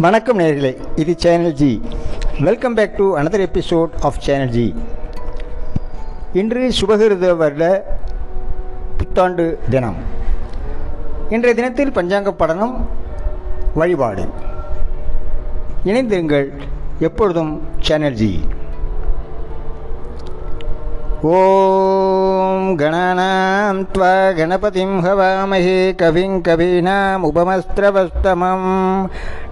வணக்கம் நேர்களே இது channel G welcome back to another episode of channel G இன்று சுபகிருத வருட புத்தாண்டு தினம். இன்றைய தினத்தில் பஞ்சாங்க படனம் வழிபாடு. இணைந்திருங்கள் எப்பொழுதும் சேனல் ஜி ॐ गणानां त्वा गणपतिं हवामहे कविं कवीनाम् उपमस्त्रवस्तमं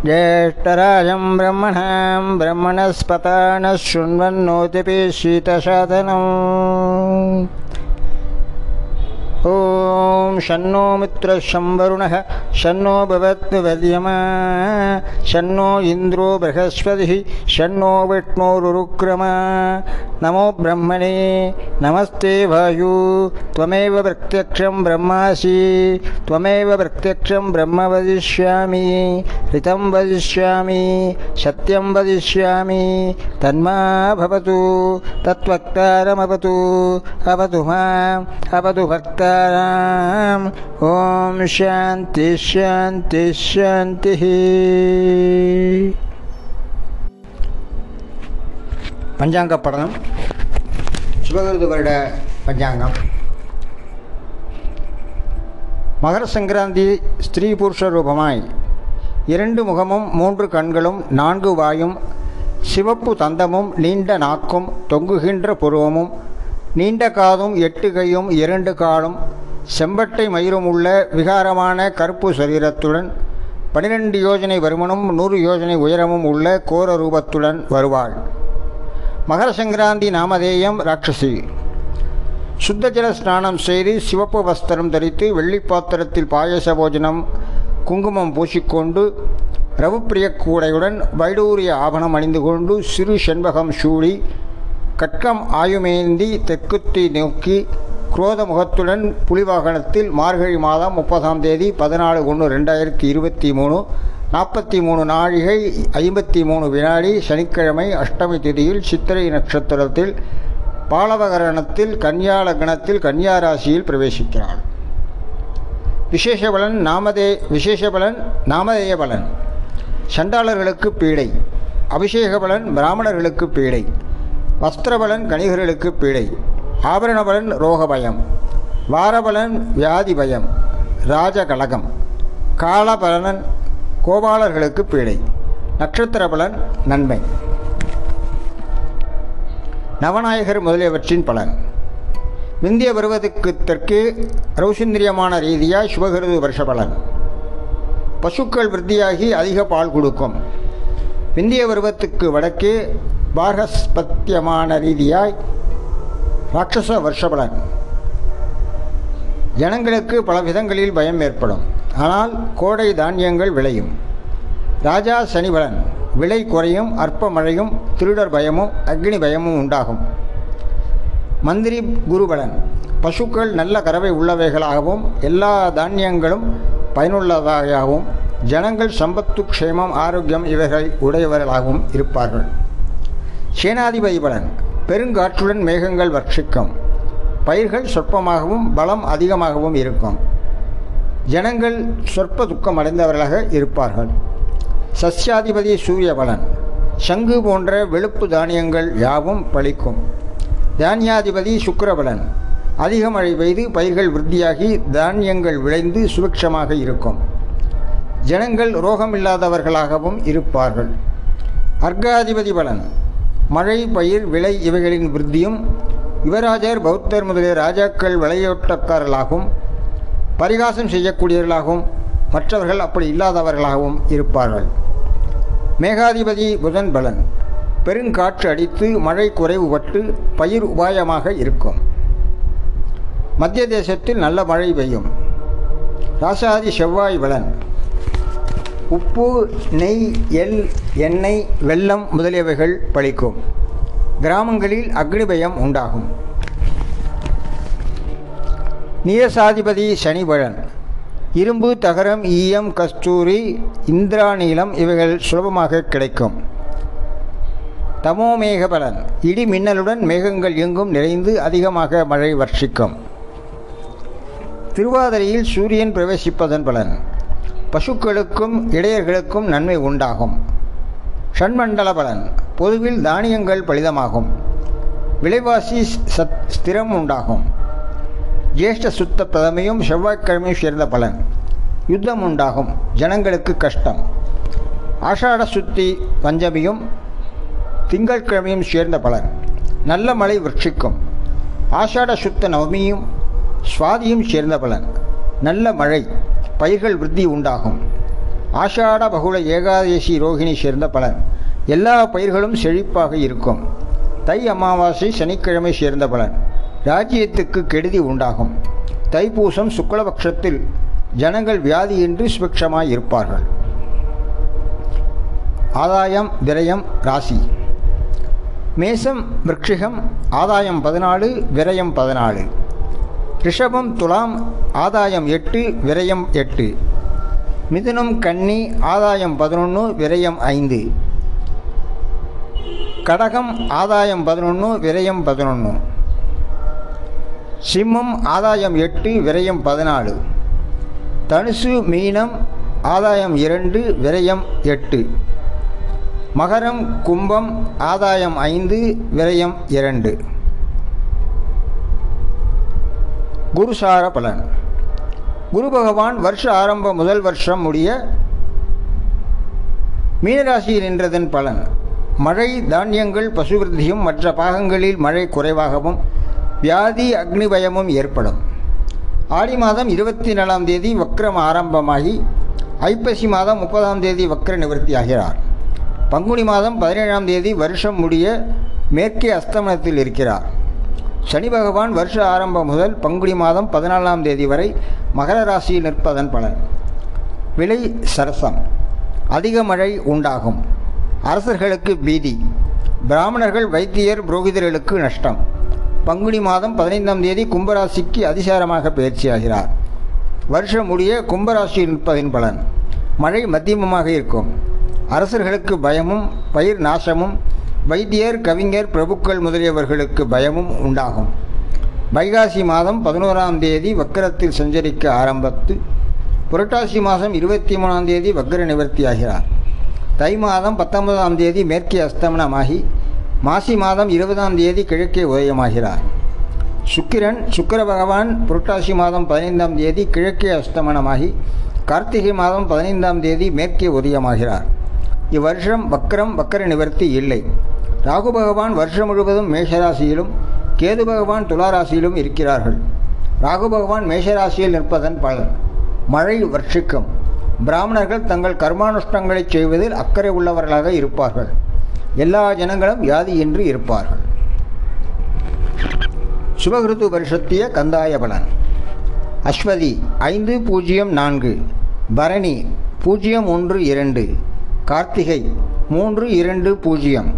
ज्येष्ठराजं ब्रह्मणां ब्रह्मणस्पता नः शृण्वन्नोतिपि शीतशादनम् ॐ शन्नो मित्रशं वरुणः शन्नो भवत्वद्यमा शन्नो इन्द्रो बृहस्पतिः, शन्नो विष्णोरुरुक्रमा नमो ब्रह्मणे, नमस्ते वायु। त्वमेव प्रत्यक्षं ब्रह्मासि। त्वमेव प्रत्यक्षं ब्रह्म वदिष्यामि। ऋतं वदिष्यामि। सत्यं वदिष्यामि। तन्मा भवतु। तत्वक्तारमवतु। अवतु माम्, अवतु भक्ताराम्। ॐ शान्ति, शान्तिः பஞ்சாங்க படனம் சுபகிருது வருட பஞ்சாங்கம். மகர சங்கராந்தி ஸ்திரீ புருஷ ரூபமாய் இரண்டு முகமும் மூன்று கண்களும் நான்கு வாயும் சிவப்பு தந்தமும் நீண்ட நாக்கும் தொங்குகின்ற புருவமும் நீண்ட காதும் எட்டு கையும் இரண்டு காலும் செம்பட்டை மயிரும் உள்ள விகாரமான கருப்பு சரீரத்துடன் பனிரெண்டு யோஜனை வருமனும் நூறு யோஜனை உயரமும் உள்ள கோர ரூபத்துடன் வருவாள். மகர சங்கராந்தி நாமதேயம் ராட்சசி. சுத்தஜல ஸ்நானம் செய்து சிவப்பு வஸ்திரம் தரித்து வெள்ளி பாத்திரத்தில் பாயச போஜனம் குங்குமம் பூசிக்கொண்டு ரவுப்பிரிய கூடையுடன் வைடூரிய ஆபணம் அணிந்து கொண்டு சிறு செண்பகம் சூடி கட்கம் ஆயுமேந்தி தெற்குத்தி நோக்கி குரோத முகத்துடன் புலிவாகனத்தில் மார்கழி மாதம் முப்பதாம் தேதி பதினாலு ஒன்று ரெண்டாயிரத்தி இருபத்தி மூணு நாற்பத்தி மூணு நாழிகை ஐம்பத்தி மூணு வினாடி சனிக்கிழமை அஷ்டமி திதியில் சித்திரை நட்சத்திரத்தில் பாலவகரணத்தில் கன்யால கணத்தில் கன்யா ராசியில் பிரவேசிக்கிறாள். விசேஷ பலன் நாமதே விசேஷ பலன் நாமதேய பலன். சண்டாளர்களுக்கு பீடை. அபிஷேக பலன் பிராமணர்களுக்கு பீடை. வஸ்திரபலன் கணிகர்களுக்கு பீடை. ஆபரணபலன் ரோகபயம் வாரபலன் வியாதி பயம். ராஜகலகம் காலபலனன் கோபாலர்களுக்கு பீடை. நட்சத்திர பலன் நன்மை. நவநாயகர் முதலியவற்றின் பலன். விந்திய பருவத்துக்கு தெற்கு ரௌசிந்திரியமான ரீதியாக சுபகிருது வருஷ பலன் பசுக்கள் விருத்தியாகி அதிக பால் கொடுக்கும். விந்திய பருவத்துக்கு வடக்கே பாரஸ்பத்தியமான ரீதியாய் ராட்சச வருஷபலன். ஜனங்களுக்கு பல விதங்களில் பயம் ஏற்படும். ஆனால் கோடை தானியங்கள் விளையும். ராஜா சனிபலன் விலை குறையும் அற்ப மழையும் திருடர் பயமும் அக்னி பயமும் உண்டாகும். மந்திரி குருபலன் பசுக்கள் நல்ல கறவை உள்ளவைகளாகவும் எல்லா தானியங்களும் பயனுள்ளதாகவும் ஜனங்கள் சம்பத்து க்ஷேமம் ஆரோக்கியம் இவைகளை உடையவர்களாகவும் இருப்பார்கள். சேனாதிபதி பலன் பெருங்காற்றுடன் மேகங்கள் வர்ஷிக்கும். பயிர்கள் சொற்பமாகவும் பலம் அதிகமாகவும் இருக்கும். ஜனங்கள் சொற்ப துக்கம் அடைந்தவர்களாக இருப்பார்கள். சஸ்யாதிபதி சூரியபலன். சங்கு போன்ற வெளுப்பு தானியங்கள் யாவும் பழிக்கும். தானியாதிபதி சுக்கரபலன். அதிக மழை பெய்து பயிர்கள் விருத்தியாகி தானியங்கள் விளைந்து சுபிக்ஷமாக இருக்கும். ஜனங்கள் ரோகமில்லாதவர்களாகவும் இருப்பார்கள். அர்க்காதிபதி பலன். மழை பயிர் விலை இவைகளின் விருத்தியும் யுவராஜர் பௌத்தர் முதலிய ராஜாக்கள் விளையோட்டக்காரர்களாகும் பரிகாசம் செய்யக்கூடியவர்களாகவும் மற்றவர்கள் அப்படி இல்லாதவர்களாகவும் இருப்பார்கள். மேகாதிபதி புதன் பலன் பெருங்காற்று அடித்து மழை குறைவுபட்டு பயிர் உபாயமாக இருக்கும். மத்திய தேசத்தில் நல்ல மழை பெய்யும். ராசாதி செவ்வாய் பலன் உப்பு நெய் எல் எண்ணெய் வெல்லம் முதலியவைகள் பழிக்கும். கிராமங்களில் அக்னிபயம் உண்டாகும். நீரசாதிபதி சனிபழன் இரும்பு தகரம் ஈயம் கஸ்தூரி இந்திராநீளம் இவைகள் சுலபமாக கிடைக்கும். தமோமேக பலன் இடி மின்னலுடன் மேகங்கள் எங்கும் நிறைந்து அதிகமாக மழை வர்ஷிக்கும். திருவாதிரையில் சூரியன் பிரவேசிப்பதன் பலன். பசுக்களுக்கும் இடையர்களுக்கும் நன்மை உண்டாகும். ஷண்மண்டல பலன். பொதுவில் தானியங்கள் பலிதமாகும். விலைவாசி சத் ஸ்திரம் உண்டாகும். ஜேஷ்ட சுத்த பிரதமையும் செவ்வாய்க்கிழமையும் சேர்ந்த பலன். யுத்தம் உண்டாகும். ஜனங்களுக்கு கஷ்டம். ஆஷாட சுத்தி பஞ்சமியும் திங்கட்கிழமையும் சேர்ந்த பலன். நல்ல மழை விரட்சிக்கும். ஆஷாட சுத்த நவமியும் சுவாதியும் சேர்ந்த பலன். நல்ல மழை பயிர்கள் விருத்தி உண்டாகும். ஆஷாட பகுல ஏகாதசி ரோகிணி சேர்ந்த பலன். எல்லா பயிர்களும் செழிப்பாக இருக்கும். தை அமாவாசை சனிக்கிழமை சேர்ந்த பலன். ராஜ்யத்துக்கு கெடுதி உண்டாகும். தைப்பூசம் சுக்லபக்ஷத்தில் ஜனங்கள் வியாதியின்றி சுபிக்ஷமாய் இருப்பார்கள் ஆதாயம் விரயம் ராசி. மேசம் விருட்சிகம் ஆதாயம் பதினாலு விரயம் பதினாலு. ரிஷபம் துலாம் ஆதாயம் எட்டு விரயம் எட்டு. மிதுனம் கன்னி ஆதாயம் பதினொன்று விரயம் ஐந்து. கடகம் ஆதாயம் பதினொன்று விரயம் பதினொன்று சிம்மம் ஆதாயம் எட்டு விரயம் பதினாலு. தனுசு மீனம் ஆதாயம் இரண்டு விரயம் எட்டு. மகரம் கும்பம் ஆதாயம் ஐந்து விரயம் இரண்டு. குருசார பலன். குரு பகவான் வருஷ ஆரம்ப முதல் வருஷம் முடிய மீனராசியில் நின்றதன் பலன். மழை தானியங்கள் பசுவிருத்தியும் மற்ற பாகங்களில் மழை குறைவாகவும் வியாதி அக்னி பயமும் ஏற்படும். ஆடி மாதம் இருபத்தி நாலாம் தேதி வக்ரம் ஆரம்பமாகி ஐப்பசி மாதம் முப்பதாம் தேதி வக்ர நிவர்த்தி ஆகிறார். பங்குனி மாதம் பதினேழாம் தேதி வருஷம் முடிய மேற்கே அஸ்தமனத்தில் இருக்கிறார். சனி பகவான் வருஷ ஆரம்பம் முதல் பங்குனி மாதம் பதினாலாம் தேதி வரை மகர ராசியில் நிற்பதன் பலன். விலை சரசம். அதிக மழை உண்டாகும். அரசர்களுக்கு பீதி. பிராமணர்கள் வைத்தியர் புரோகிதர்களுக்கு நஷ்டம். பங்குனி மாதம் பதினைந்தாம் தேதி கும்பராசிக்கு அதிசாரமாக பயிற்சியாகிறார். வருஷம் முடிய கும்பராசியில் நிற்பதின் பலன். மழை மத்தியமமாக இருக்கும். அரசர்களுக்கு பயமும் பயிர் நாசமும் வைத்தியர் கவிஞர் பிரபுக்கள் முதலியவர்களுக்கு பயமும் உண்டாகும். வைகாசி மாதம் பதினோராம் தேதி வக்கரத்தில் சஞ்சரிக்க ஆரம்பித்து. புரட்டாசி மாதம் இருபத்தி மூணாம் தேதி வக்கர நிவர்த்தியாகிறார். தை மாதம் பத்தொன்பதாம் தேதி மேற்கே அஸ்தமனமாகி மாசி மாதம் இருபதாம் தேதி கிழக்கே உதயமாகிறார். சுக்கிரன் சுக்கிர பகவான் புரட்டாசி மாதம் பதினைந்தாம் தேதி கிழக்கே அஸ்தமனமாகி கார்த்திகை மாதம் பதினைந்தாம் தேதி மேற்கே உதயமாகிறார். இவ்வருஷம் வக்கரம் வக்கர நிவர்த்தி இல்லை. ராகு பகவான் வருஷம் முழுவதும் மேஷராசியிலும் கேது பகவான் துளாராசியிலும் இருக்கிறார்கள். ராகு பகவான் மேஷராசியில் நிற்பதன் பலன் மழை வர்ஷிக்கும். பிராமணர்கள் தங்கள் கர்மானுஷ்டங்களை செய்வதில் அக்கறை உள்ளவர்களாக இருப்பார்கள். எல்லா ஜனங்களும் வியாதியின்றி இருப்பார்கள். சுபகிருத்து பரிஷத்திய கந்தாய பலன். அஸ்வதி ஐந்து பூஜ்ஜியம் நான்கு பரணி பூஜ்ஜியம் ஒன்று இரண்டு கார்த்திகை மூன்று இரண்டு பூஜ்ஜியம்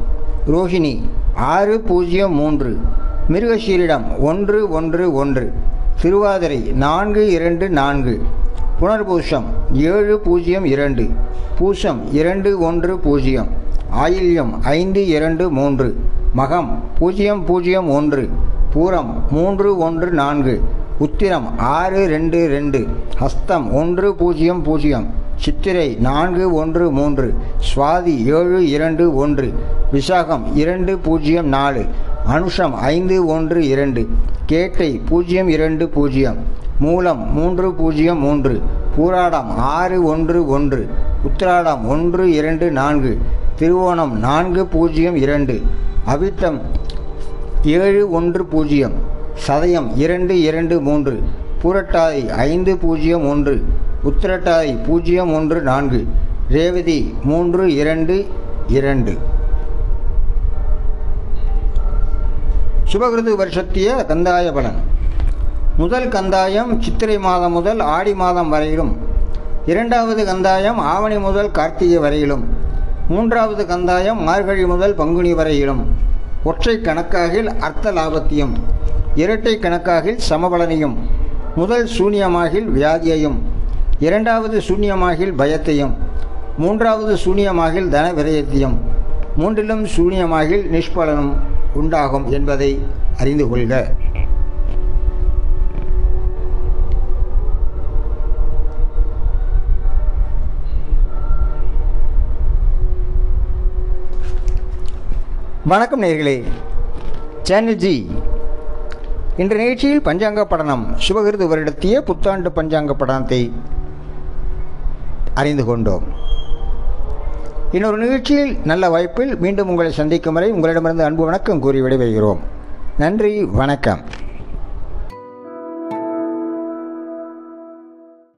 ரோஹிணி ஆறு பூஜ்ஜியம் மூன்று மிருகஷீரிடம் ஒன்று ஒன்று ஒன்று திருவாதிரை நான்கு இரண்டு நான்கு புனர்பூஷம் ஏழு பூஜ்ஜியம் இரண்டு பூசம் இரண்டு ஒன்று பூஜ்ஜியம். ஆயில்யம் ஐந்து இரண்டு மூன்று. மகம் பூஜ்ஜியம் பூஜ்ஜியம் ஒன்று. பூரம் மூன்று ஒன்று நான்கு. உத்திரம் ஆறு ரெண்டு ரெண்டு. ஹஸ்தம் ஒன்று பூஜ்ஜியம் பூஜ்ஜியம். சித்திரை நான்கு ஒன்று மூன்று. சுவாதி ஏழு இரண்டு ஒன்று. விசாகம் இரண்டு பூஜ்ஜியம் நாலு. அனுஷம் ஐந்து ஒன்று இரண்டு. கேட்டை பூஜ்ஜியம் இரண்டு பூஜ்ஜியம். மூலம் மூன்று பூஜ்ஜியம் மூன்று. பூராடம் ஆறு ஒன்று ஒன்று. உத்திராடம் ஒன்று இரண்டு நான்கு. திருவோணம் நான்கு பூஜ்ஜியம் இரண்டு. அவிட்டம் ஏழு ஒன்று பூஜ்ஜியம். சதயம் இரண்டு இரண்டு மூன்று. பூரட்டாதி ஐந்து பூஜ்ஜியம் ஒன்று. உத்திரட்டாதி பூஜ்ஜியம் ஒன்று நான்கு. ரேவதி மூன்று இரண்டு இரண்டு. சுபகிருது வருஷத்திய கந்தாய பலன். முதல் கந்தாயம் சித்திரை மாதம் முதல் ஆடி மாதம் வரையிலும். இரண்டாவது கந்தாயம் ஆவணி முதல் கார்த்திகை வரையிலும். மூன்றாவது கந்தாயம் மார்கழி முதல் பங்குனி வரையிலும் ஒற்றை கணக்காகில் அர்த்த லாபத்தையும் இரட்டை கணக்காகில் சமபலனையும் முதல் சூன்யமாகில் வியாதியையும் இரண்டாவது சூன்யமாகில் பயத்தையும் மூன்றாவது சூன்யமாகில் தன விரயத்தையும் மூன்றிலும் சூன்யமாகில் நிஷ்பலனும் உண்டாகும் என்பதை அறிந்து கொள்க. வணக்கம் நேர்களே சேனல் ஜி இன்று நிகழ்ச்சியில் பஞ்சாங்க படனம் சிவகிருது வருடத்திய புத்தாண்டு பஞ்சாங்க படனத்தை அறிந்து கொண்டோம். இன்னொரு நிகழ்ச்சியில் நல்ல வாய்ப்பில் மீண்டும் உங்களை சந்திக்கும் வரை உங்களிடமிருந்து அன்பு வணக்கம் கூறி விடைபெறுகிறோம். நன்றி வணக்கம்.